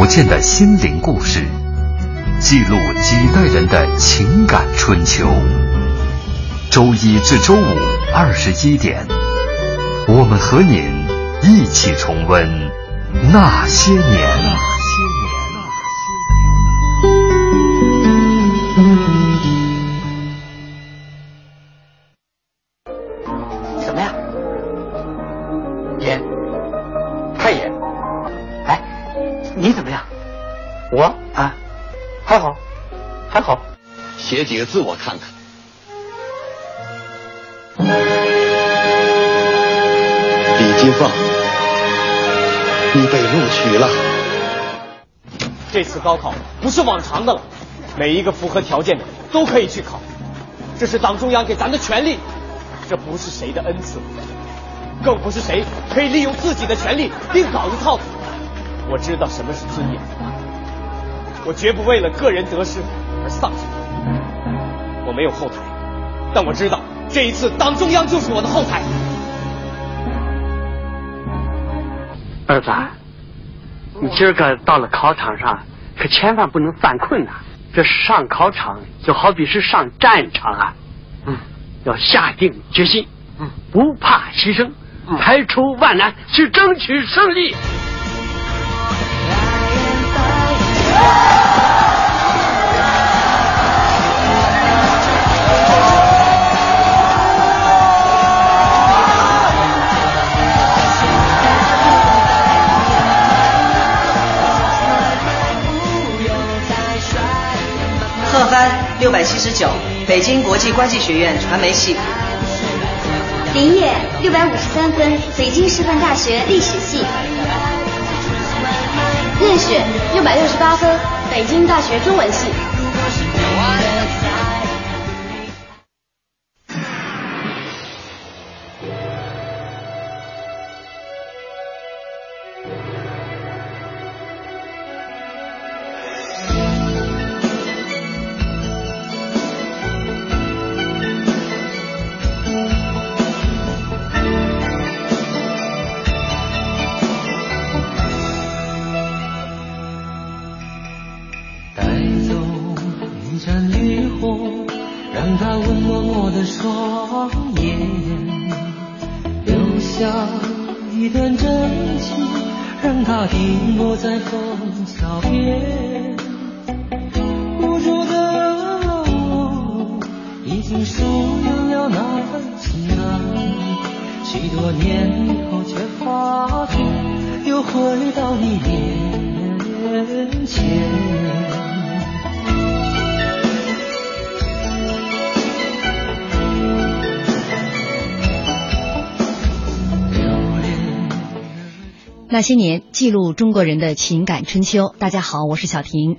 福建的心灵故事，记录几代人的情感春秋。周一至周五二十一点，我们和您一起重温那些年。写几个字我看看。李金凤，你被录取了。这次高考不是往常的了，每一个符合条件的都可以去考，这是党中央给咱的权利，这不是谁的恩赐，更不是谁可以利用自己的权利另搞一套的。我知道什么是尊严，我绝不为了个人得失而丧生。我没有后台，但我知道这一次党中央就是我的后台。儿子，你今儿个到了考场上，可千万不能犯困呐！这上考场就好比是上战场啊，嗯，要下定决心，嗯，不怕牺牲，排除万难去争取胜利。六百七十九，北京国际关系学院传媒系。林业六百五十三分，北京师范大学历史系。任雪六百六十八分，北京大学中文系。小编无助的我已经疏远了那份情感许多年以后却发觉又回到你面前。那些年，记录中国人的情感春秋。大家好，我是小婷。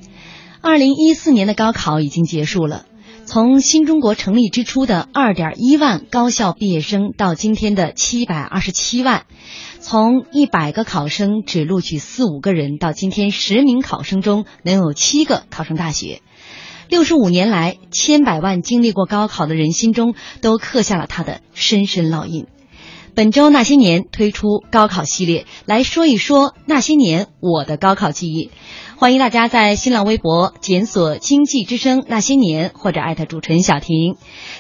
二零一四年的高考已经结束了，从新中国成立之初的二点一万高校毕业生，到今天的七百二十七万；从一百个考生只录取四五个人，到今天十名考生中能有七个考上大学。六十五年来，千百万经历过高考的人心中，都刻下了他的深深烙印。本周那些年推出高考系列，来说一说那些年我的高考记忆。欢迎大家在新浪微博检索“经济之声那些年”或者艾特主持人小婷。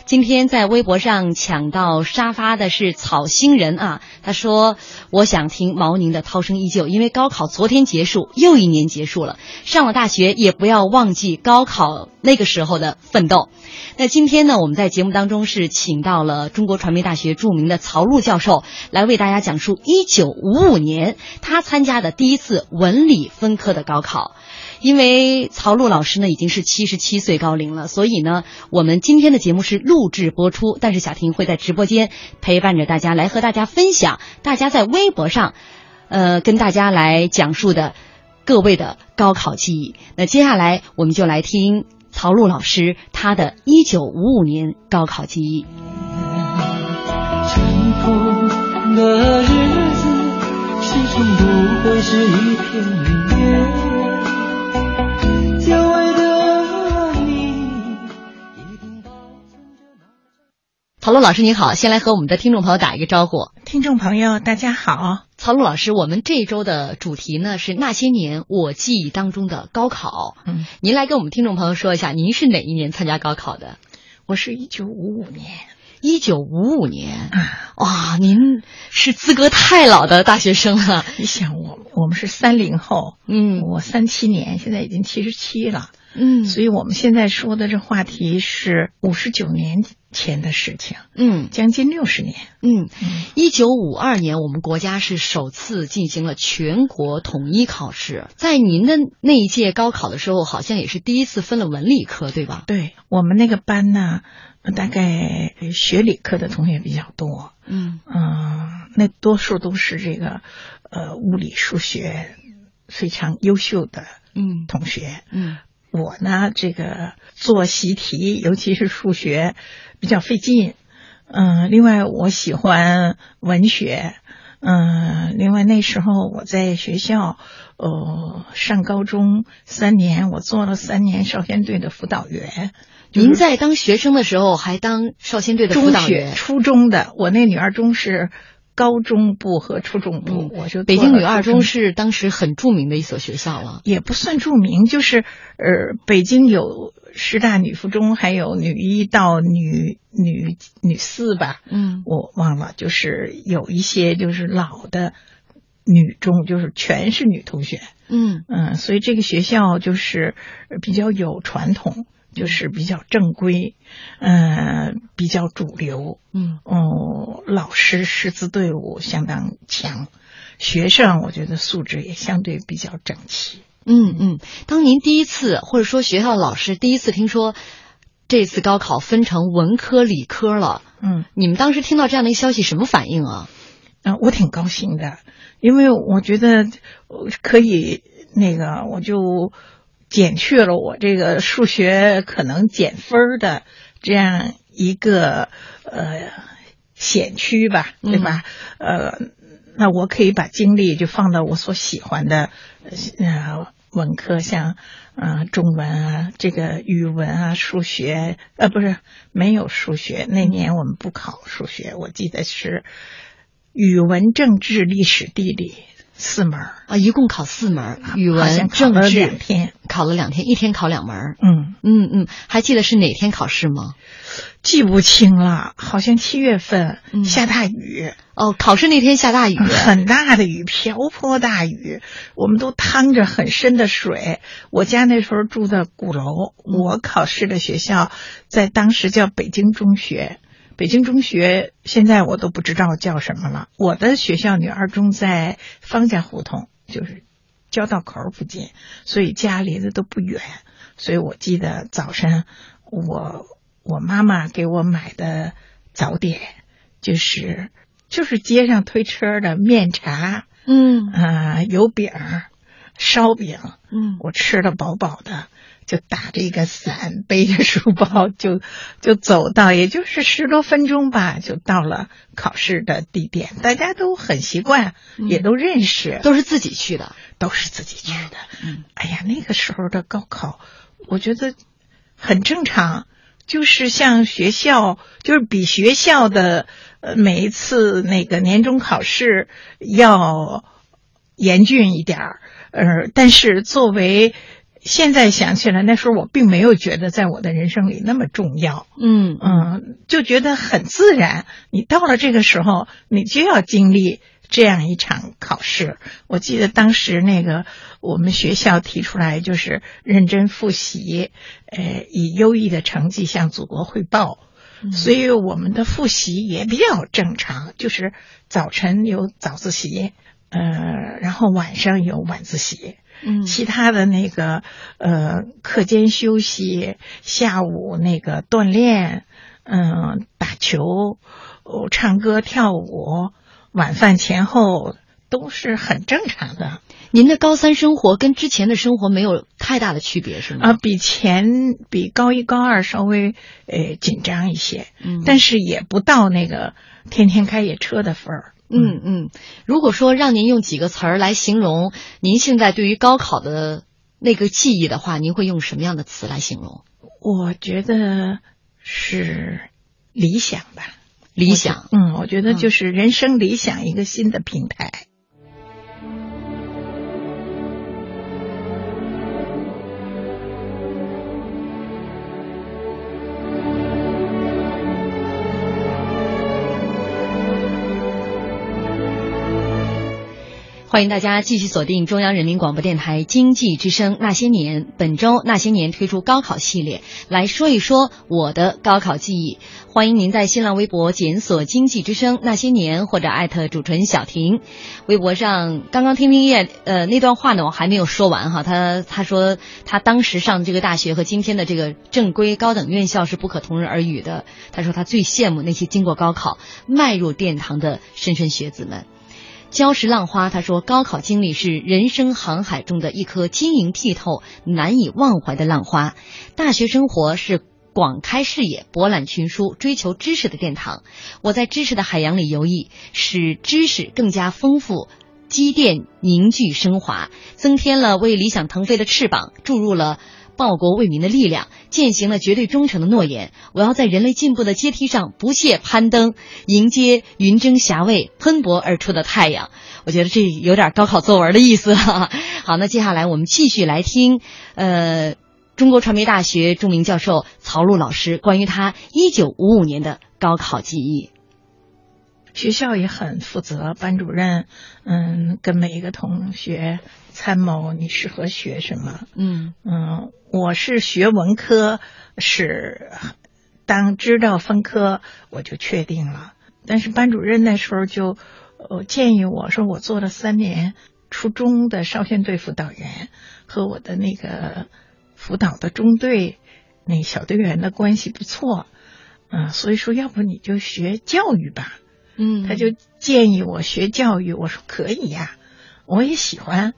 今天在微博上抢到沙发的是草星人啊，他说：“我想听毛宁的涛声依旧，因为高考昨天结束，又一年结束了。上了大学也不要忘记高考那个时候的奋斗。”那今天呢，我们在节目当中是请到了中国传媒大学著名的曹璐教授来为大家讲述一九五五年他参加的第一次文理分科的高考。因为曹璐老师呢已经是七十七岁高龄了，所以呢，我们今天的节目是录制播出，但是小婷会在直播间陪伴着大家，来和大家分享大家在微博上，呃，跟大家来讲述的各位的高考记忆。那接下来我们就来听曹璐老师他的一九五五年高考记忆。的日子始终不会是一片云曹璐老师您好，先来和我们的听众朋友打一个招呼。听众朋友大家好，曹璐老师，我们这一周的主题呢是那些年我记忆当中的高考。嗯，您来跟我们听众朋友说一下，您是哪一年参加高考的？我是一九五五年。一九五五年，哇，您是资格太老的大学生了。你想，我我们是三零后，嗯，我三七年，现在已经七十七了，嗯，所以我们现在说的这话题是五十九年前的事情，嗯，将近六十年，嗯，一九五二年，我们国家是首次进行了全国统一考试，在您的那一届高考的时候，好像也是第一次分了文理科，对吧？对我们那个班呢。大概学理科的同学比较多，嗯。嗯，那多数都是这个呃物理数学非常优秀的嗯。同学，嗯，我呢这个做习题，尤其是数学比较费劲，嗯，另外我喜欢文学，嗯，另外那时候我在学校呃上高中三年，我做了三年少先队的辅导员。您在当学生的时候还当少先队的辅导员？初中的，我那女儿中是高中部和初中部，我就北京女二中是当时很著名的一所学校了，也不算著名，就是呃，北京有师大女附中，还有女一到女女女四吧，嗯，我忘了，就是有一些就是老的女中，就是全是女同学，嗯。嗯，所以这个学校就是比较有传统。就是比较正规，嗯，比较主流，嗯，哦，老师师资队伍相当强，学生我觉得素质也相对比较整齐。嗯嗯，当您第一次或者说学校老师第一次听说这次高考分成文科理科了，嗯，你们当时听到这样的一个消息什么反应啊？啊，我挺高兴的，因为我觉得可以那个我就。减去了我这个数学可能减分的这样一个呃险区吧，对吧？呃，那我可以把精力就放到我所喜欢的呃文科，像呃中文啊，这个语文啊，数学呃不是没有数学，那年我们不考数学，我记得是语文、政治、历史、地理。四门啊，一共考四门，语文、政治两天，考了两天，一天考两门。嗯嗯嗯，还记得是哪天考试吗？记不清了，好像七月份下大雨。哦，考试那天下大雨，很大的雨，瓢泼大雨，我们都趟着很深的水。我家那时候住在鼓楼，我考试的学校在当时叫北京中学。北京中学现在我都不知道叫什么了。我的学校女二中在方家胡同，就是交道口附近，所以家离得都不远。所以我记得早晨，我我妈妈给我买的早点就是就是街上推车的面茶，嗯啊油饼、烧饼，嗯，我吃的饱饱的。就打着一个伞，背着书包，就就走到，也就是十多分钟吧，就到了考试的地点。大家都很习惯，也都认识，都是自己去的，都是自己去的。嗯，哎呀，那个时候的高考，我觉得很正常，就是像学校，就是比学校的呃每一次那个年终考试要严峻一点儿。呃，但是作为现在想起来，那时候我并没有觉得在我的人生里那么重要。嗯嗯，就觉得很自然。你到了这个时候，你就要经历这样一场考试。我记得当时那个我们学校提出来，就是认真复习，呃，以优异的成绩向祖国汇报。所以我们的复习也比较正常，就是早晨有早自习，呃，然后晚上有晚自习。嗯，其他的那个呃，课间休息，下午那个锻炼，嗯，打球，哦，唱歌跳舞，晚饭前后都是很正常的。您的高三生活跟之前的生活没有太大的区别，是吗？啊，比前比高一高二稍微呃紧张一些，嗯，但是也不到那个天天开野车的份儿。嗯嗯，如果说让您用几个词儿来形容您现在对于高考的那个记忆的话，您会用什么样的词来形容？我觉得是理想吧，理想。嗯，我觉得就是人生理想一个新的平台。欢迎大家继续锁定中央人民广播电台经济之声《那些年》。本周《那些年》推出高考系列，来说一说我的高考记忆。欢迎您在新浪微博检索“经济之声那些年”或者艾特主持人小婷。微博上刚刚听听叶呃那段话呢，我还没有说完哈。他他说他当时上这个大学和今天的这个正规高等院校是不可同日而语的。他说他最羡慕那些经过高考迈入殿堂的莘莘学子们。礁石浪花，他说，高考经历是人生航海中的一颗晶莹剔透、难以忘怀的浪花。大学生活是广开视野、博览群书、追求知识的殿堂。我在知识的海洋里游弋，使知识更加丰富、积淀、凝聚、升华，增添了为理想腾飞的翅膀，注入了。报国为民的力量，践行了绝对忠诚的诺言。我要在人类进步的阶梯上不懈攀登，迎接云蒸霞蔚、喷薄而出的太阳。我觉得这有点高考作文的意思。好，那接下来我们继续来听，呃，中国传媒大学著名教授曹璐老师关于他一九五五年的高考记忆。学校也很负责，班主任，嗯，跟每一个同学参谋你适合学什么。嗯嗯，我是学文科，是当知道分科我就确定了。但是班主任那时候就呃建议我说，我做了三年初中的少先队辅导员，和我的那个辅导的中队那小队员的关系不错，嗯，所以说要不你就学教育吧。嗯，他就建议我学教育，我说可以呀，我也喜欢，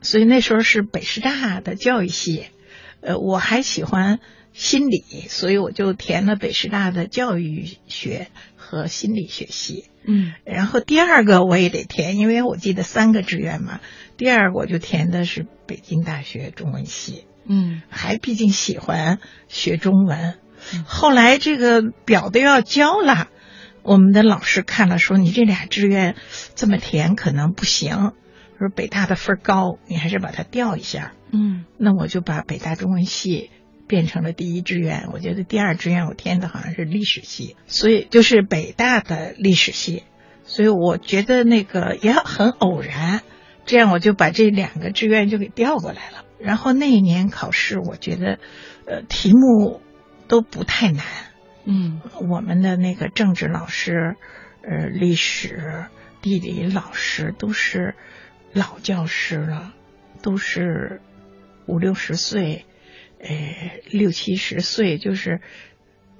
所以那时候是北师大的教育系，呃，我还喜欢心理，所以我就填了北师大的教育学和心理学系。嗯，然后第二个我也得填，因为我记得三个志愿嘛，第二个我就填的是北京大学中文系。嗯，还毕竟喜欢学中文，后来这个表都要交了。我们的老师看了说：“你这俩志愿这么填可能不行，说北大的分高，你还是把它调一下。”嗯，那我就把北大中文系变成了第一志愿。我觉得第二志愿我填的好像是历史系，所以就是北大的历史系。所以我觉得那个也很偶然，这样我就把这两个志愿就给调过来了。然后那一年考试，我觉得呃题目都不太难。嗯，我们的那个政治老师、呃，历史、地理老师都是老教师了，都是五六十岁，呃，六七十岁，就是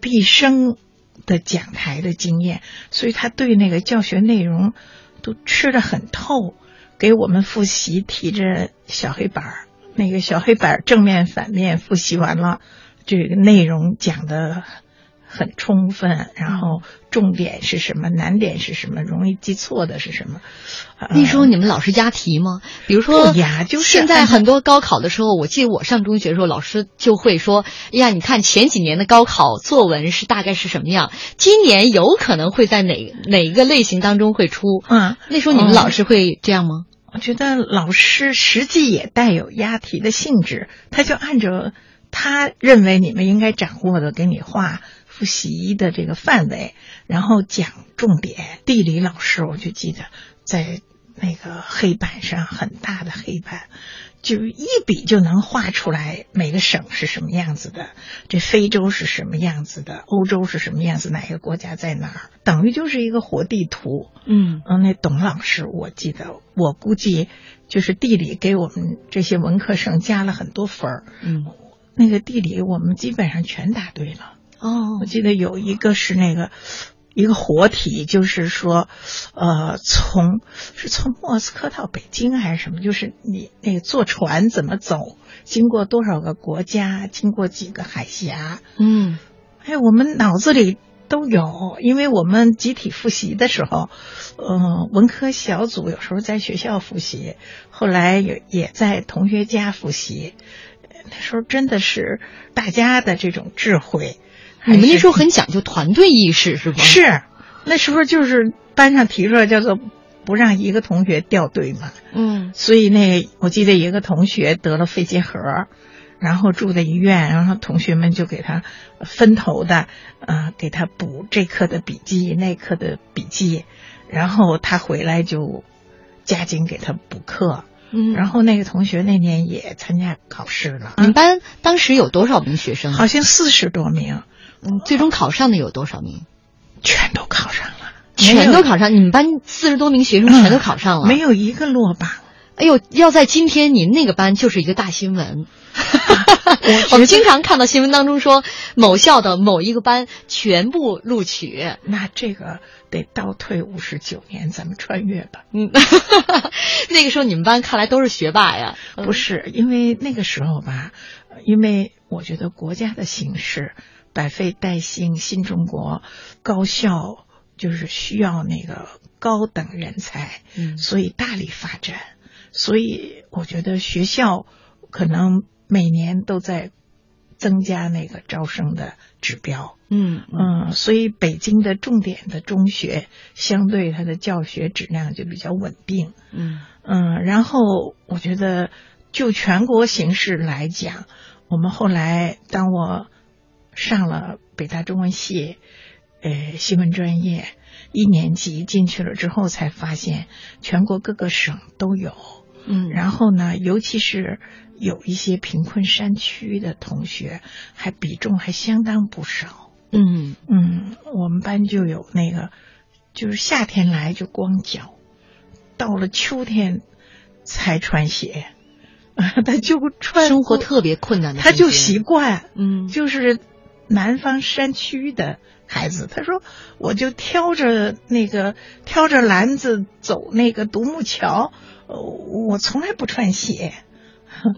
毕生的讲台的经验，所以他对那个教学内容都吃得很透，给我们复习提着小黑板儿，那个小黑板正面反面复习完了，这个内容讲的。很充分，然后重点是什么？难点是什么？容易记错的是什么？那时候你们老师押题吗？比如说呀，就是现在很多高考的时候，我记得我上中学的时候，老师就会说：“哎呀，你看前几年的高考作文是大概是什么样？今年有可能会在哪哪一个类型当中会出？”嗯，那时候你们老师会这样吗？我觉得老师实际也带有押题的性质，他就按照他认为你们应该掌握的给你画。复习的这个范围，然后讲重点。地理老师我就记得在那个黑板上很大的黑板，就一笔就能画出来每个省是什么样子的，这非洲是什么样子的，欧洲是什么样子，哪个国家在哪儿，等于就是一个活地图。嗯嗯，那董老师我记得，我估计就是地理给我们这些文科生加了很多分儿。嗯，那个地理我们基本上全答对了。哦，我记得有一个是那个一个活体，就是说，呃，从是从莫斯科到北京还是什么？就是你那个坐船怎么走，经过多少个国家，经过几个海峡？嗯，哎，我们脑子里都有，因为我们集体复习的时候，呃，文科小组有时候在学校复习，后来也也在同学家复习，那时候真的是大家的这种智慧。你们那时候很讲究团队意识，是吧？是，那时候就是班上提出来叫做不让一个同学掉队嘛。嗯，所以那我记得一个同学得了肺结核，然后住在医院，然后同学们就给他分头的，呃，给他补这课的笔记，那课的笔记，然后他回来就加紧给他补课。嗯，然后那个同学那年也参加考试了。你们班当时有多少名学生？好像四十多名。嗯，最终考上的有多少名？全都考上了，全都考上。你们班四十多名学生全都考上了，没有一个落榜。哎呦，要在今天，你那个班就是一个大新闻。我们经常看到新闻当中说，某校的某一个班全部录取。那这个得倒退五十九年，咱们穿越吧。嗯，那个时候你们班看来都是学霸呀？不是，因为那个时候吧，因为我觉得国家的形势，百废待兴，新中国高校就是需要那个高等人才，嗯，所以大力发展。所以我觉得学校可能每年都在增加那个招生的指标，嗯嗯，所以北京的重点的中学相对它的教学质量就比较稳定，嗯。嗯，然后我觉得就全国形势来讲，我们后来当我上了北大中文系，呃，新闻专业一年级进去了之后，才发现全国各个省都有。嗯，然后呢，尤其是有一些贫困山区的同学，还比重还相当不少。嗯嗯，我们班就有那个，就是夏天来就光脚，到了秋天才穿鞋，他就穿生活特别困难的，他就习惯。嗯，就是南方山区的孩子，他说我就挑着那个挑着篮子走那个独木桥。呃，我从来不穿鞋。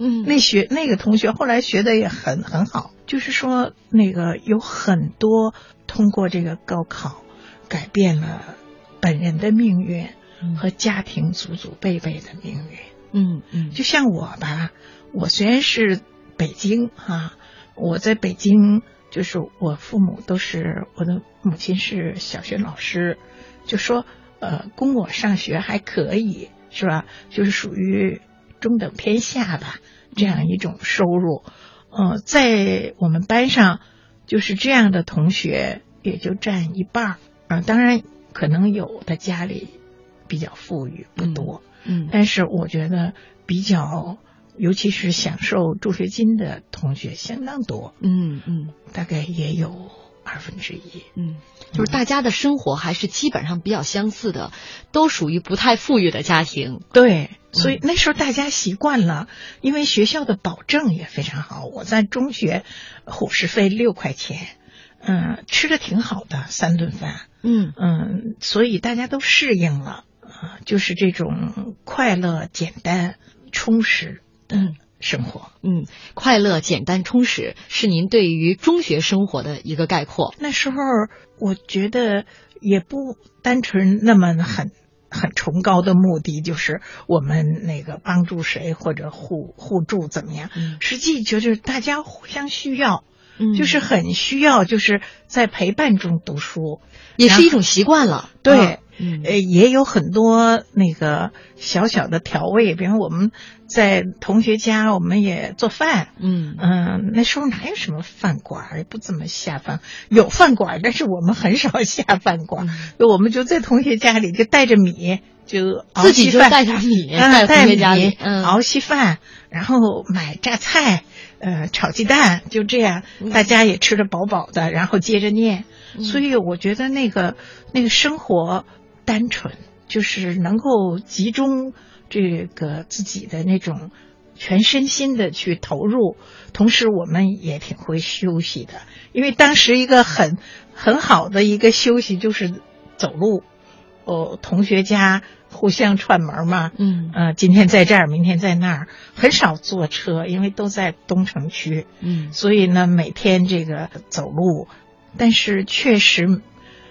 嗯，那学那个同学后来学的也很很好，就是说那个有很多通过这个高考改变了本人的命运和家庭祖祖辈辈的命运。嗯嗯，就像我吧，我虽然是北京哈，我在北京就是我父母都是我的母亲是小学老师，就说呃供我上学还可以。是吧？就是属于中等偏下吧，这样一种收入。呃，在我们班上，就是这样的同学也就占一半儿。啊，当然可能有的家里比较富裕，不多。嗯，但是我觉得比较，尤其是享受助学金的同学相当多。嗯嗯，大概也有二分之一。嗯。就是大家的生活还是基本上比较相似的，都属于不太富裕的家庭。对，所以那时候大家习惯了，因为学校的保证也非常好。我在中学，伙食费六块钱，嗯，吃的挺好的，三顿饭。嗯嗯，所以大家都适应了啊，就是这种快乐、简单、充实的。生活，嗯，快乐、简单、充实是您对于中学生活的一个概括。那时候我觉得也不单纯那么很很崇高的目的，就是我们那个帮助谁或者互互助怎么样。嗯，实际就是大家互相需要，嗯，就是很需要，就是在陪伴中读书，也是一种习惯了。对。嗯，呃，也有很多那个小小的调味，比方我们在同学家，我们也做饭。嗯。嗯，那时候哪有什么饭馆，也不怎么下饭，有饭馆，但是我们很少下饭馆，我们就在同学家里就带着米，就自己就带点米，嗯，带同学家里。熬稀饭，然后买榨菜，呃，炒鸡蛋，就这样，大家也吃得饱饱的，然后接着念。所以我觉得那个那个生活。单纯就是能够集中这个自己的那种全身心的去投入，同时我们也挺会休息的。因为当时一个很很好的一个休息就是走路，哦，同学家互相串门嘛，嗯呃，今天在这儿，明天在那儿，很少坐车，因为都在东城区，嗯，所以呢，每天这个走路，但是确实。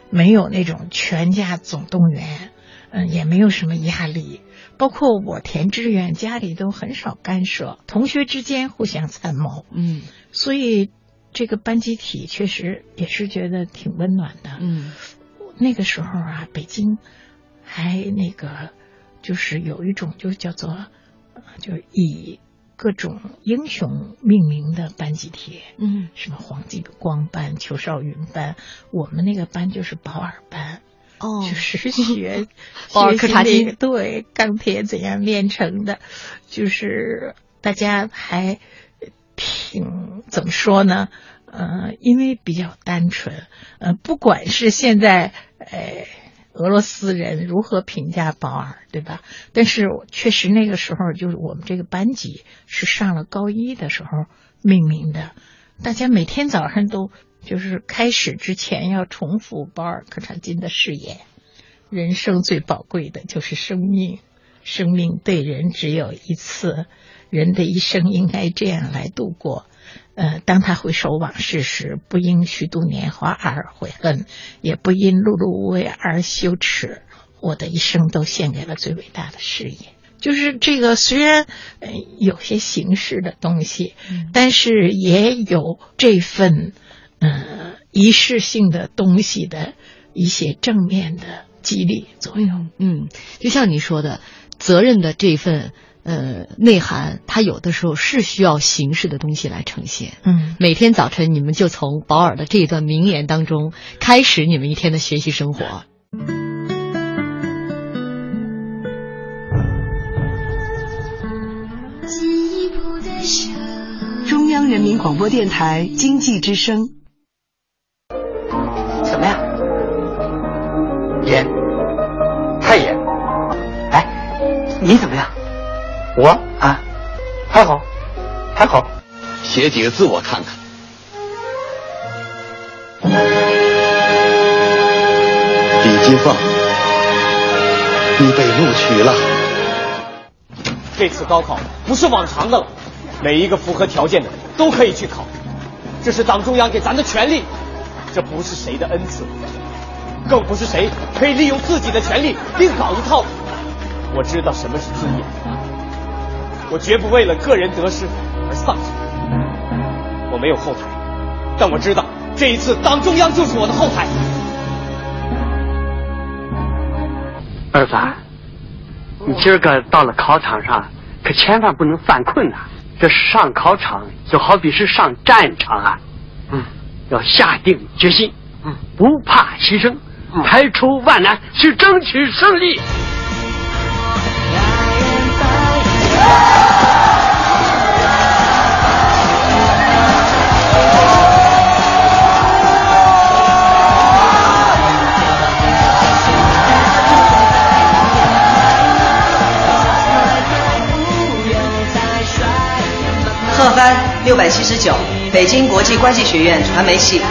没有那种全家总动员，嗯，也没有什么压力。包括我填志愿，家里都很少干涉，同学之间互相参谋，嗯，所以这个班集体确实也是觉得挺温暖的。嗯，那个时候啊，北京还那个就是有一种就叫做，就以。各种英雄命名的班集体，嗯，什么黄继光班、邱少云班，我们那个班就是保尔班，哦，就是 学学习那个对钢铁怎样炼成的，就是大家还挺怎么说呢？呃，因为比较单纯，呃，不管是现在，呃，俄罗斯人如何评价保尔，对吧？但是确实那个时候，就是我们这个班级是上了高一的时候命名的，大家每天早上都就是开始之前要重复保尔柯察金的誓言：人生最宝贵的就是生命，生命对人只有一次，人的一生应该这样来度过。呃，当他回首往事时，不因虚度年华而悔恨，也不因碌碌无为而羞耻。我的一生都献给了最伟大的事业。就是这个，虽然呃有些形式的东西，但是也有这份呃仪式性的东西的一些正面的激励作用。嗯，就像你说的，责任的这份呃内涵，它有的时候是需要形式的东西来呈现。嗯，每天早晨你们就从保尔的这一段名言当中开始你们一天的学习生活。中央人民广播电台经济之声。严，太严。哎，你怎么样？我啊，还好，还好。写几个字我看看。李金凤，你被录取了。这次高考不是往常的了，每一个符合条件的人都可以去考，这是党中央给咱的权利，这不是谁的恩赐，更不是谁可以利用自己的权利另搞一套。我知道什么是尊严，我绝不为了个人得失而丧失。我没有后台，但我知道这一次党中央就是我的后台。儿子，你今儿个到了考场上，可千万不能犯困呐、这上考场就好比是上战场啊，嗯，要下定决心，嗯，不怕牺牲，排除万难去争取胜利。贺帆六百七十九，北京国际关系学院传媒系。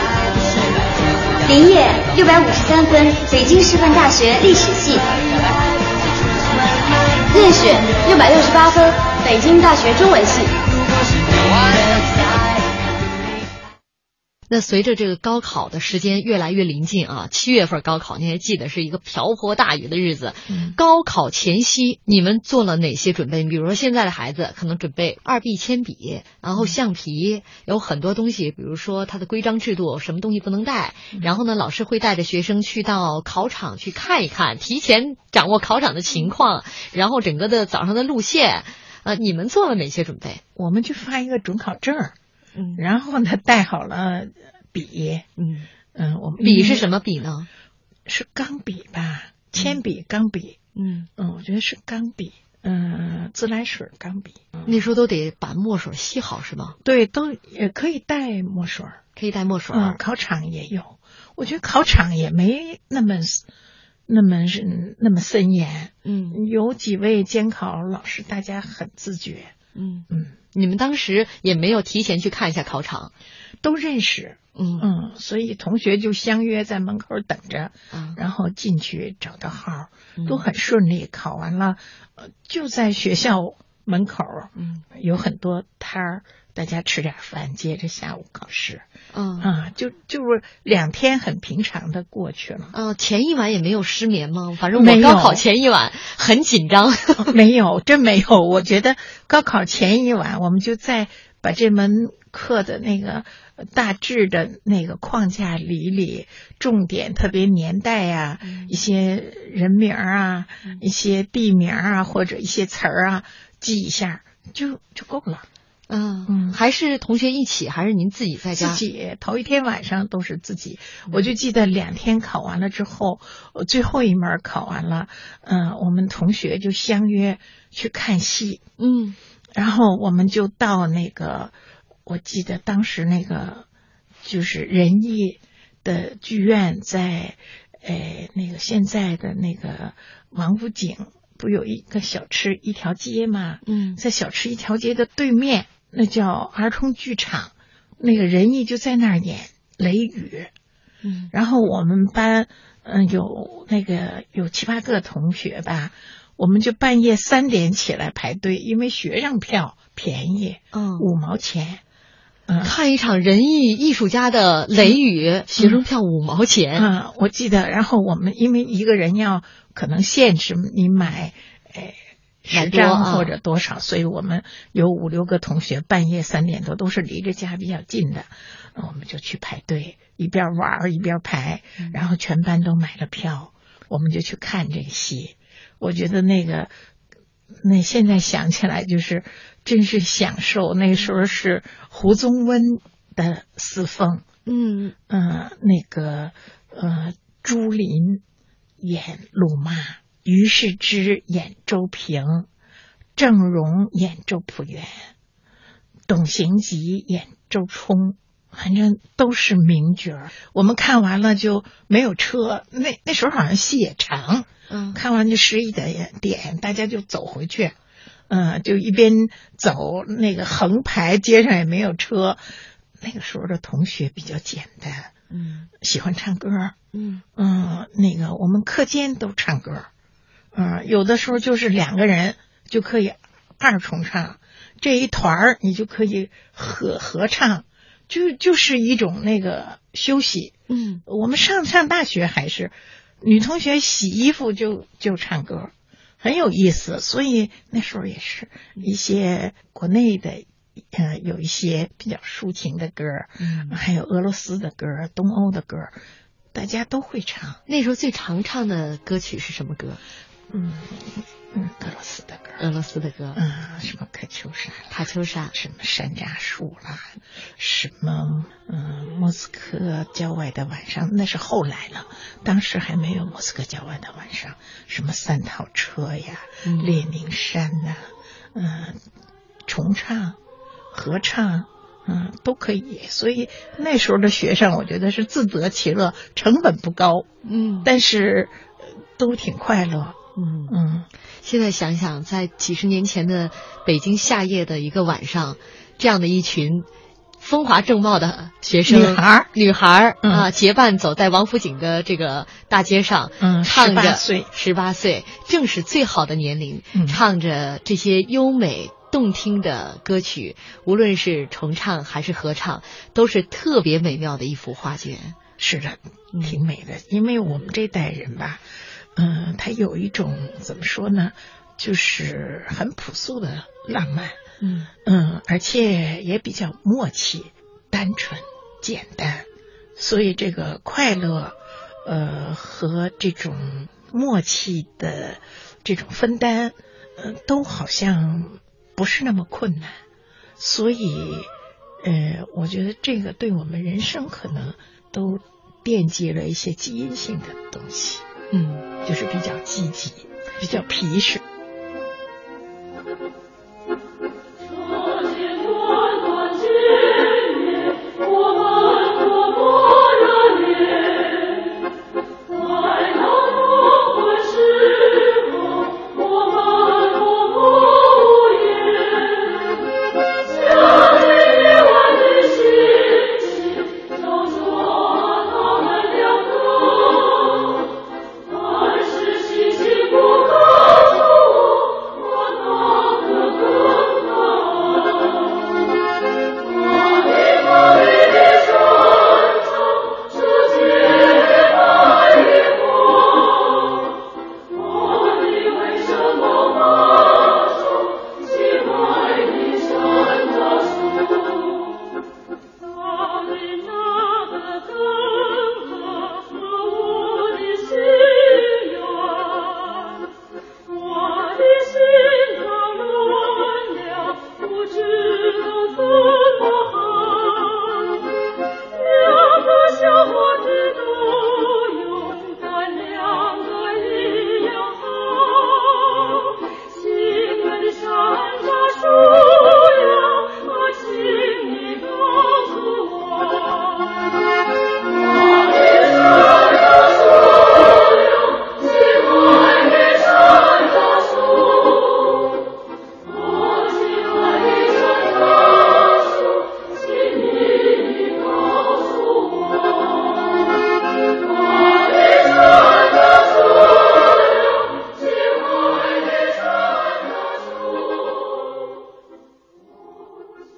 林业六百五十三分，北京师范大学历史系。任雪六百六十八分，北京大学中文系。那随着这个高考的时间越来越临近啊，七月份高考，你还记得是一个瓢泼大雨的日子。高考前夕，你们做了哪些准备？比如说现在的孩子可能准备二 B 铅笔，然后橡皮，有很多东西，比如说它的规章制度，什么东西不能带。然后呢，老师会带着学生去到考场去看一看，提前掌握考场的情况，然后整个的早上的路线。呃，你们做了哪些准备？我们去发一个准考证儿，嗯。然后呢带好了笔，嗯。嗯，我们笔是什么笔呢？是钢笔吧？铅笔、钢笔，嗯。嗯，我觉得是钢笔，嗯，自来水钢笔，那时候都得把墨水吸好是吗？对，都也可以带墨水，可以带墨水。嗯，考场也有，我觉得考场也没那么那么是那么森严，嗯。有几位监考老师，大家很自觉，嗯。嗯，你们当时也没有提前去看一下考场，都认识，嗯。嗯，所以同学就相约在门口等着，嗯然后进去找到号，嗯。都很顺利。考完了，呃就在学校门口，嗯。有很多摊儿，大家吃点饭，接着下午考试。嗯啊，就就是两天很平常的过去了。呃，前一晚也没有失眠吗？反正我高考前一晚很紧张。没有，真没有。我觉得高考前一晚，我们就在把这门课的那个呃大致的那个框架理理，重点特别年代呀、嗯一些人名儿啊、一些地名儿啊，或者一些词儿啊，记一下就就够了。嗯。嗯。还是同学一起，还是您自己在家？自己头一天晚上都是自己，我就记得两天考完了之后，我最后一门考完了，嗯、我们同学就相约去看戏，嗯。然后我们就到那个，我记得当时那个就是仁义的剧院在，呃，那个现在的那个王府井不有一个小吃一条街吗？嗯。在小吃一条街的对面，那叫儿童剧场，那个仁义就在那儿演《雷雨》。嗯然后我们班，嗯、有那个有七八个同学吧，我们就半夜三点起来排队，因为学生票便宜，嗯，五毛钱。嗯看一场仁义艺术家的《雷雨》，学生票五毛钱。嗯，我记得，然后我们因为一个人要可能限制你买，呃，十张或者多少，所以我们有五六个同学半夜三点多都是离着家比较近的，我们就去排队，一边玩儿一边排，然后全班都买了票，我们就去看这个戏。我觉得那个，那现在想起来就是真是享受。那时候是胡宗温的四凤，嗯嗯，那个呃，朱琳演鲁妈，于世之演周平，郑容演周朴园，董行吉演周冲，反正都是名角儿。我们看完了就没有车，那那时候好像戏也长，嗯看完就十一点点，大家就走回去。嗯，就一边走，那个横排，街上也没有车。那个时候的同学比较简单，嗯喜欢唱歌。嗯嗯，那个我们课间都唱歌。嗯，有的时候就是两个人就可以二重唱，这一团儿你就可以合合唱，就就是一种那个休息。嗯我们上上大学还是女同学洗衣服就就唱歌，很有意思。所以那时候也是一些国内的，呃，有一些比较抒情的歌，嗯，还有俄罗斯的歌、东欧的歌，大家都会唱。那时候最常唱的歌曲是什么歌？嗯嗯，俄罗斯的歌，俄罗斯的歌，嗯，什么喀秋莎啦，卡秋莎。什么山楂树啦，什么嗯，莫斯科郊外的晚上，那是后来了，当时还没有莫斯科郊外的晚上，什么三套车呀，嗯。列宁山呐、嗯、重唱、合唱。嗯，都可以，所以那时候的学生，我觉得是自得其乐，成本不高，嗯。但是呃都挺快乐。嗯嗯，现在想想，在几十年前的北京夏夜的一个晚上，这样的一群风华正茂的学生、女孩儿女孩儿嗯啊，结伴走在王府井的这个大街上，嗯唱着18岁十八岁，正是最好的年龄，嗯唱着这些优美。动听的歌曲，无论是重唱还是合唱，都是特别美妙的一幅画卷。是的，嗯挺美的。因为我们这代人吧，嗯、他有一种怎么说呢，就是很朴素的浪漫，嗯。嗯，而且也比较默契、单纯、简单，所以这个快乐，呃，和这种默契的这种分担，呃，都好像不是那么困难，所以，呃，我觉得这个对我们人生可能都惦记了一些基因性的东西，嗯。就是比较积极，比较皮实。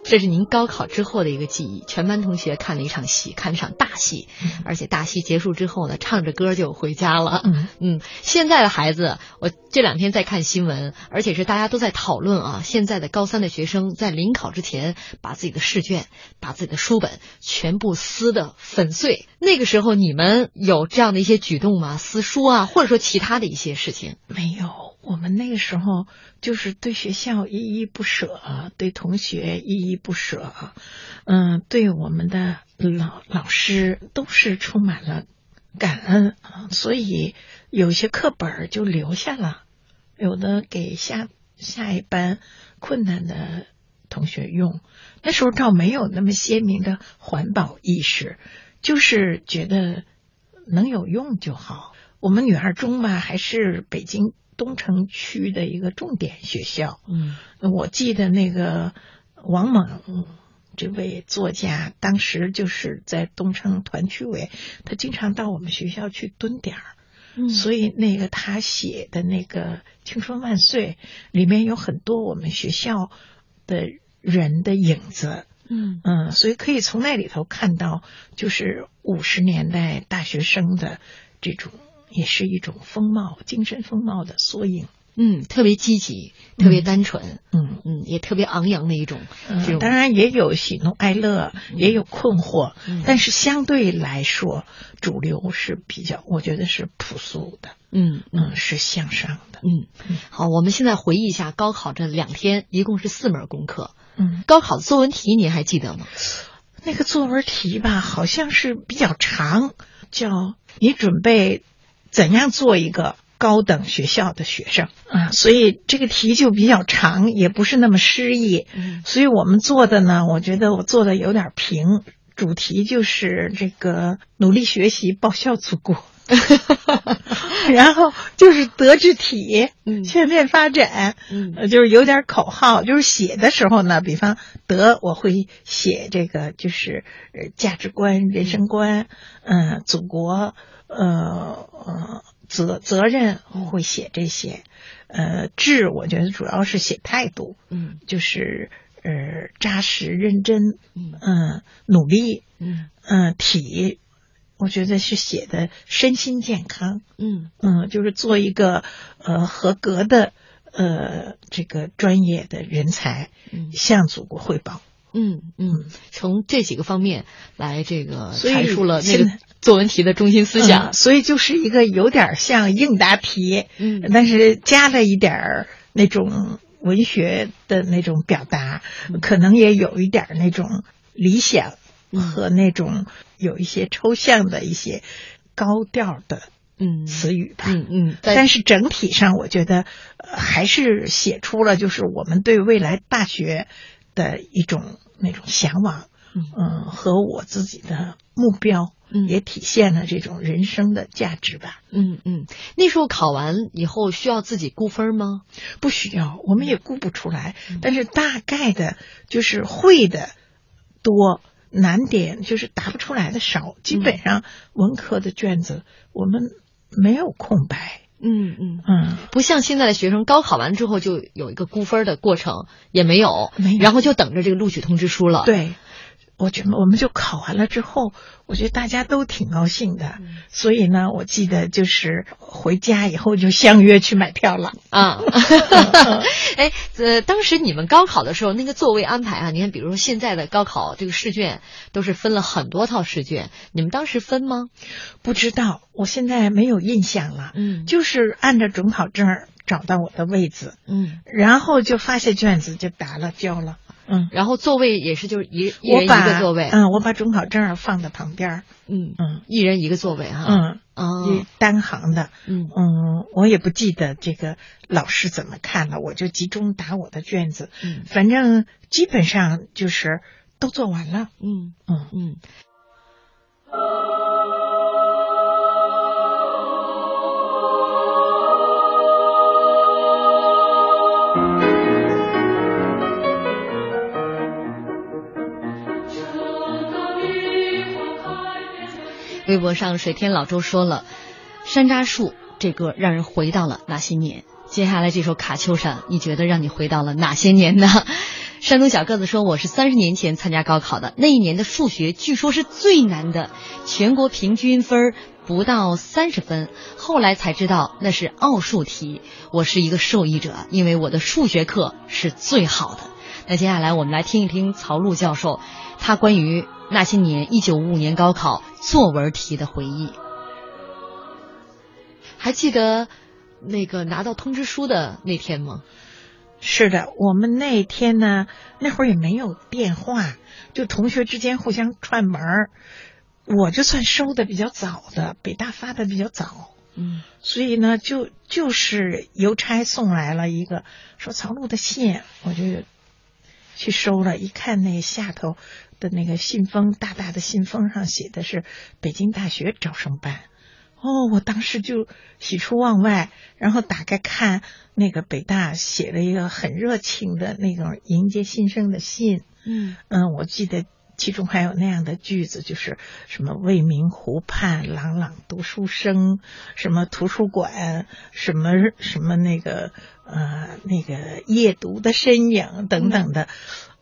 这是您高考之后的一个记忆，全班同学看了一场戏，看了一场大戏，而且大戏结束之后呢，唱着歌就回家了。嗯 嗯，现在的孩子，我这两天在看新闻，而且是大家都在讨论啊，现在的高三的学生在临考之前把自己的试卷、把自己的书本全部撕得粉碎。那个时候你们有这样的一些举动吗？撕书啊，或者说其他的一些事情？没有，我们那个时候就是对学校依依不舍，对同学依依不舍，嗯，对我们的老老师都是充满了感恩，所以有些课本就留下了，有的给下下一班困难的同学用。那时候倒没有那么鲜明的环保意识，就是觉得能有用就好。我们女二中吧，还是北京东城区的一个重点学校。嗯，我记得那个王蒙这位作家，当时就是在东城团区委，他经常到我们学校去蹲点儿。嗯所以那个他写的那个《青春万岁》里面有很多我们学校的人的影子。嗯嗯，所以可以从那里头看到，就是五十年代大学生的这种，也是一种风貌、精神风貌的缩影。嗯，特别积极，特别单纯，嗯嗯，也特别昂扬的一种这嗯，种。当然也有喜怒哀乐，也有困惑，嗯但是相对来说，主流是比较，我觉得是朴素的，嗯嗯嗯，是向上的。嗯，好，我们现在回忆一下高考这两天，一共是四门功课。嗯，高考的作文题您还记得吗？那个作文题吧，好像是比较长，叫你准备怎样做一个高等学校的学生。啊，所以这个题就比较长，也不是那么诗意。嗯。所以我们做的呢，我觉得我做的有点平，主题就是这个努力学习，报效祖国。然后就是德智体，嗯。全面发展，嗯。呃，就是有点口号。就是写的时候呢，比方德，我会写这个就是呃价值观、人生观，嗯、祖国，呃呃责责任会写这些，呃智，我觉得主要是写态度，嗯。就是呃扎实认真，嗯。嗯、努力，嗯。嗯、体，我觉得是写的身心健康，嗯。嗯，就是做一个呃合格的呃这个专业的人才，嗯。向祖国汇报。嗯嗯，从这几个方面来这个阐述了那个作文题的中心思想嗯。所以就是一个有点像应答题，嗯但是加了一点儿那种文学的那种表达，嗯可能也有一点儿那种理想嗯和那种有一些抽象的一些高调的嗯词语吧。嗯嗯，在但是整体上，我觉得、呃、还是写出了就是我们对未来大学的一种那种向往，嗯嗯，和我自己的目标，嗯也体现了这种人生的价值吧。嗯嗯，那时候考完以后需要自己估分吗？不需要，我们也估不出来，嗯但是大概的就是会的多。难点就是答不出来的少，基本上文科的卷子我们没有空白。嗯嗯。嗯，不像现在的学生，高考完之后就有一个估分的过程，也没有，没有然后就等着这个录取通知书了。，对，我觉得我们就考完了之后，我觉得大家都挺高兴的。所以呢，我记得就是回家以后就相约去买票了。啊，哎，呃，当时你们高考的时候，那个座位安排啊，你看，比如说现在的高考这个试卷都是分了很多套试卷，你们当时分吗？不知道，我现在没有印象了。嗯就是按照准考证找到我的位子，嗯，然后就发下卷子就答了交了。嗯，然后座位也是就是一一人一我把个座位，嗯，我把准考证放在旁边儿。嗯嗯一人一个座位哈，嗯，啊，一单行的。嗯嗯，我也不记得这个老师怎么看了，我就集中答我的卷子。嗯反正基本上就是都做完了。嗯嗯嗯。微博上水天老周说了，《山楂树》这歌让人回到了那些年。接下来这首《卡秋莎》，你觉得让你回到了哪些年呢？山东小个子说：“我是三十年前参加高考的，那一年的数学据说是最难的，全国平均分不到三十分。后来才知道那是奥数题。我是一个受益者，因为我的数学课是最好的。”那接下来我们来听一听曹璐教授他关于那些年一九五五年高考作文题的回忆。还记得那个拿到通知书的那天吗？是的，我们那天呢，那会儿也没有电话，就同学之间互相串门儿。我就算收的比较早的，北大发的比较早，嗯，所以呢，就就是邮差送来了一个说曹璐的信，我就去收了。一看那下头的那个信封，大大的信封上写的是北京大学招生办。哦，我当时就喜出望外，然后打开看，那个北大写了一个很热情的那种迎接新生的信。嗯嗯，我记得其中还有那样的句子，就是什么未名湖畔朗朗读书声，什么图书馆，什么什么那个呃那个夜读的身影等等的。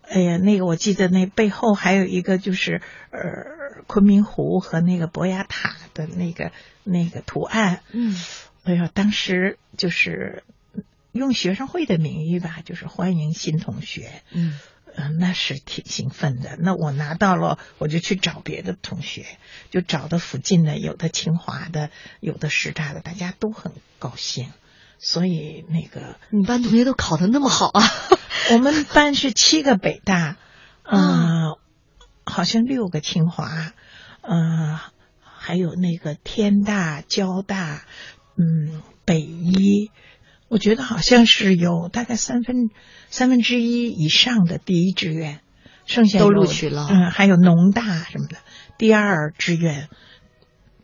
哎呀，那个我记得那背后还有一个就是呃昆明湖和那个博雅塔的那个那个图案。嗯，哎呀，当时就是用学生会的名义吧，就是欢迎新同学。嗯呃，那是挺兴奋的。那我拿到了，我就去找别的同学，就找的附近的，有的清华的，有的师大的，大家都很高兴。所以那个你班同学都考得那么好啊？我们班是七个北大，嗯、好像六个清华，嗯、还有那个天大、交大，嗯，北医，我觉得好像是有大概三分三分之一以上的第一志愿，剩下都录取了嗯，还有农大什么的，第二志愿，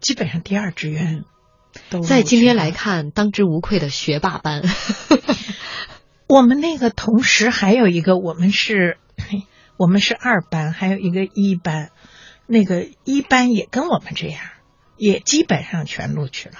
基本上第二志愿。在今天来看，当之无愧的学霸班。我们那个同时还有一个，我们是，我们是二班，还有一个一班，那个一班也跟我们这样，也基本上全录取了。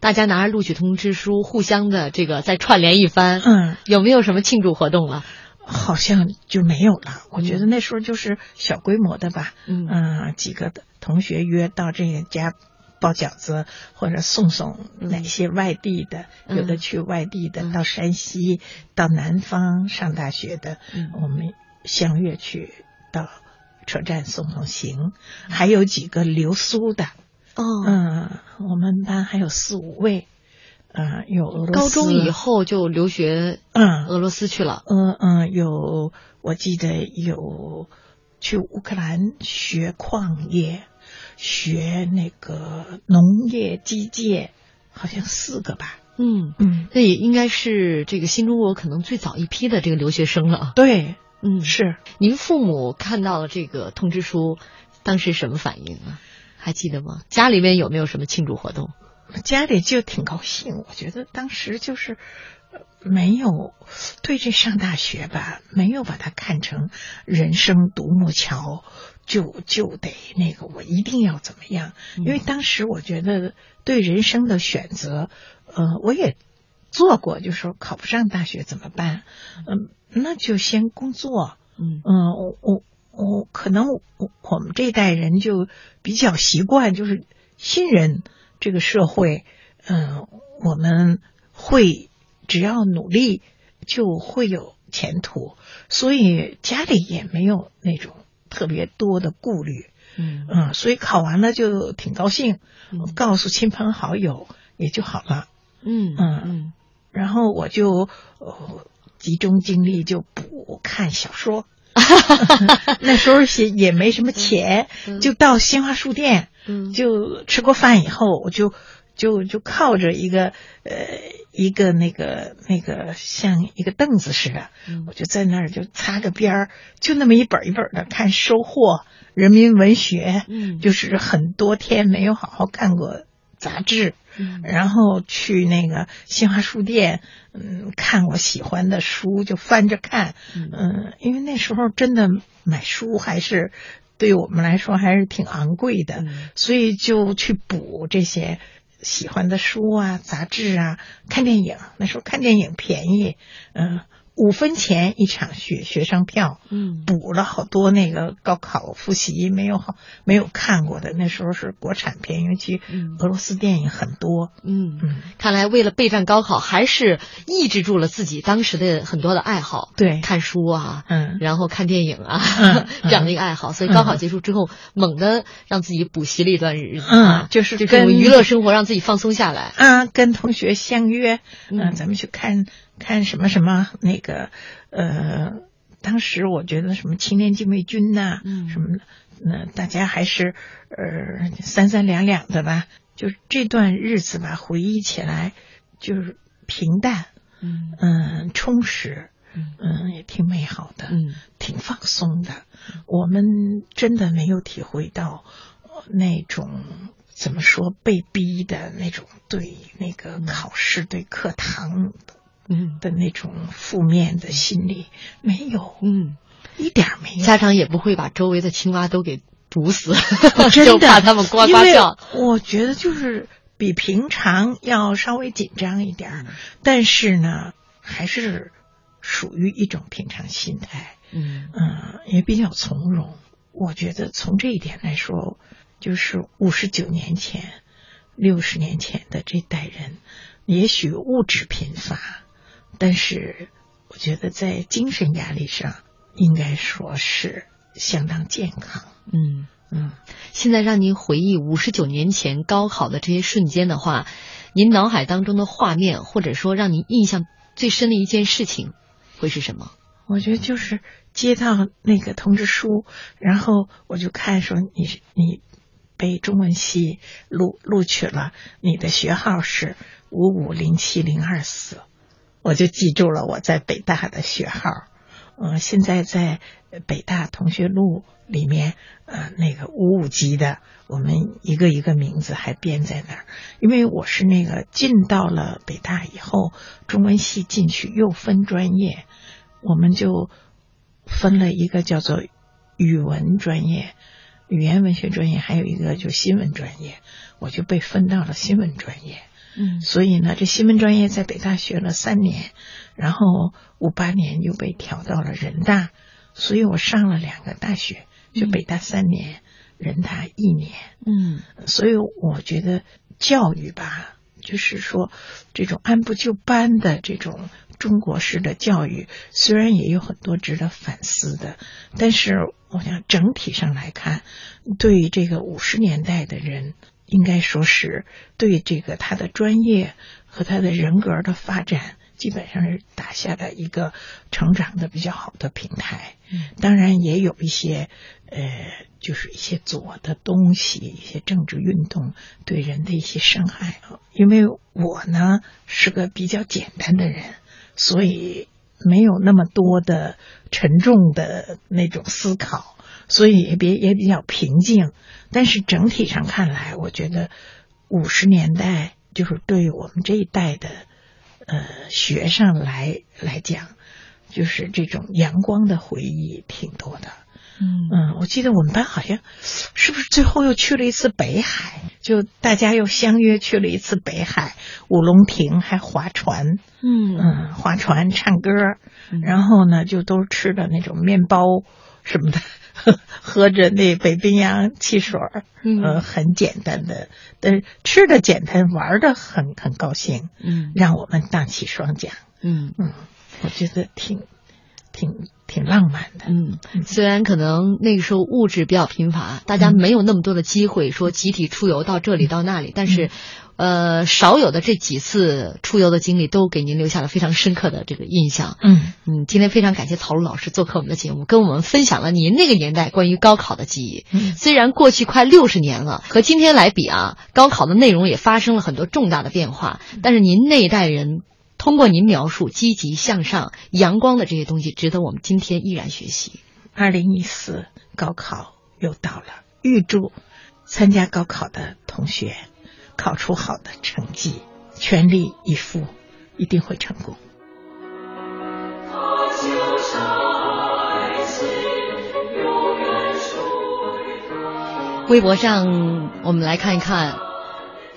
大家拿着录取通知书，互相的这个再串联一番。嗯，有没有什么庆祝活动了？好像就没有了。我觉得那时候就是小规模的吧，嗯嗯，几个的同学约到这个家包饺子，或者送送哪些外地的，嗯。有的去外地的，到山西、到南方上大学的，嗯。我们相约去到车站送送行，还有几个留苏的，哦，嗯，我们班还有四五位，嗯，有俄罗斯。高中以，后就留学嗯，俄罗斯去了。嗯嗯，有我记得有去乌克兰学矿业，学那个农业机械，好像四个吧。嗯，嗯，那也应该是这个新中国可能最早一批的这个留学生了。对，嗯，是您父母看到了这个通知书，当时什么反应啊？还记得吗？家里面有没有什么庆祝活动？家里就挺高兴。我觉得当时就是呃没有对这上大学吧，没有把它看成人生独木桥，就就得那个我一定要怎么样。因为当时我觉得对人生的选择，呃，我也做过，就说考不上大学怎么办？嗯、那就先工作。嗯嗯，我我我可能我我们这一代人就比较习惯，就是新人这个社会，嗯、我们会只要努力就会有前途，所以家里也没有那种特别多的顾虑，嗯。嗯，所以考完了就挺高兴，嗯。告诉亲朋好友也就好了。嗯嗯。嗯。然后我就呃集中精力就补看小说。那时候也也没什么钱，嗯。就到新华书店，嗯。就吃过饭以后，我就就就靠着一个呃一个那个那个像一个凳子似的，嗯。我就在那儿就擦个边儿，就那么一本一本的看《收获》《人民文学》，嗯。就是很多天没有好好看过杂志，嗯。然后去那个新华书店，嗯，看我喜欢的书就翻着看，嗯。嗯，因为那时候真的买书还是对我们来说还是挺昂贵的，嗯。所以就去补这些喜欢的书啊、杂志啊，看电影。那时候看电影便宜，嗯、五分钱一场学学生票，嗯，补了好多那个高考复习没有好没有看过的，那时候是国产片，尤其俄罗斯电影很多，嗯。嗯，看来为了备战高考，还是抑制住了自己当时的很多的爱好，对，看书啊，嗯，然后看电影啊，嗯、这样的一个爱好，所以高考结束之后，猛的让自己补习了一段日子，嗯，就是就这种娱乐生活让自己放松下来，啊，跟同学相约，嗯，咱们去看。看什么什么那个呃，当时我觉得什么青年禁卫军呐、嗯，什么那大家还是呃三三两两的吧。就是这段日子吧，回忆起来就是平淡，嗯嗯，充实，嗯，也挺美好的，嗯，挺放松的。我们真的没有体会到那种。怎么说被逼的那种对那个考试、对课堂嗯的那种负面的心理没有，嗯，一点没有。家长也不会把周围的青蛙都给毒死，真就怕他们呱呱叫。我觉得就是比平常要稍微紧张一点，但是呢，还是属于一种平常心态。嗯嗯，也比较从容。我觉得从这一点来说。就是五十九年前、六十年前的这代人，也许物质贫乏，但是我觉得在精神压力上，应该说是相当健康。嗯嗯，现在让您回忆五十九年前高考的这些瞬间的话，您脑海当中的画面，或者说让您印象最深的一件事情，会是什么？我觉得就是接到那个通知书，然后我就看说你你。被中文系录录取了，你的学号是五五零七零二四，我就记住了我在北大的学号。嗯，现在在北大同学录里面，呃，那个五五级的，我们一个一个名字还编在那儿。因为我是那个进到了北大以后，中文系进去又分专业，我们就分了一个叫做语文专业。语言文学专业还有一个就新闻专业，我就被分到了新闻专业。嗯，所以呢，这新闻专业在北大学了三年，然后五八年又被调到了人大，所以我上了两个大学，就北大三年，人大一年。嗯，所以我觉得教育吧，就是说这种按部就班的这种。中国式的教育虽然也有很多值得反思的，但是我想整体上来看，对这个五十年代的人，应该说是对这个他的专业和他的人格的发展，基本上是打下了一个成长的比较好的平台。当然也有一些呃，就是一些左的东西，一些政治运动对人的一些伤害啊。因为我呢是个比较简单的人。所以没有那么多的沉重的那种思考，所以也比也比较平静。但是整体上看来，我觉得五十年代就是对我们这一代的呃学生来来讲，就是这种阳光的回忆挺多的。嗯。嗯，我记得我们班好像是不是最后又去了一次北海，就大家又相约去了一次北海，五龙亭还划船，嗯。嗯，划船唱歌，嗯、然后呢就都吃的那种面包什么的，喝 喝着那北冰洋汽水，嗯、呃，很简单的，但是吃的简单，玩的很很高兴，嗯，让我们荡起双桨，嗯。嗯，我觉得挺挺。挺浪漫的，嗯，虽然可能那个时候物质比较贫乏，大家没有那么多的机会说集体出游到这里到那里，但是，呃，少有的这几次出游的经历都给您留下了非常深刻的这个印象。嗯嗯，今天非常感谢曹璐老师做客我们的节目，跟我们分享了您那个年代关于高考的记忆。嗯，虽然过去快六十年了，和今天来比啊，高考的内容也发生了很多重大的变化，但是您那一代人。通过您描述积极向上、阳光的这些东西，值得我们今天依然学习。二零一四高考又到了，预祝参加高考的同学考出好的成绩，全力以赴，一定会成功。微博上，我们来看一看。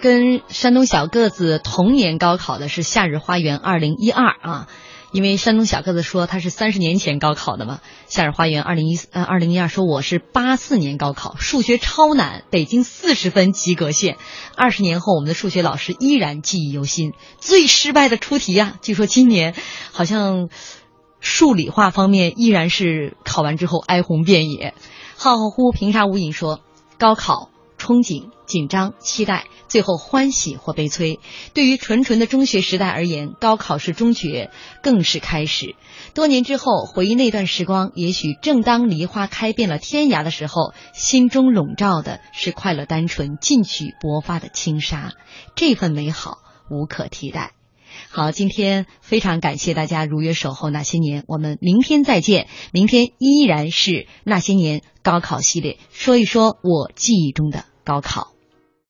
跟山东小个子同年高考的是夏日花园二零一二啊，因为山东小个子说他是三十年前高考的嘛。夏日花园二零一呃二零一二说我是八四年高考，数学超难，北京四十分及格线。二十年后，我们的数学老师依然记忆犹新。最失败的出题呀，据说今年好像数理化方面依然是考完之后哀鸿遍野。浩浩乎平沙无影说高考。憧憬、紧张、期待，最后欢喜或悲催。对于纯纯的中学时代而言，高考是终结，更是开始。多年之后回忆那段时光，也许正当梨花开遍了天涯的时候，心中笼罩的是快乐、单纯、进取、勃发的轻纱。这份美好无可替代。好，今天非常感谢大家如约守候那些年，我们明天再见。明天依然是那些年高考系列，说一说我记忆中的高考。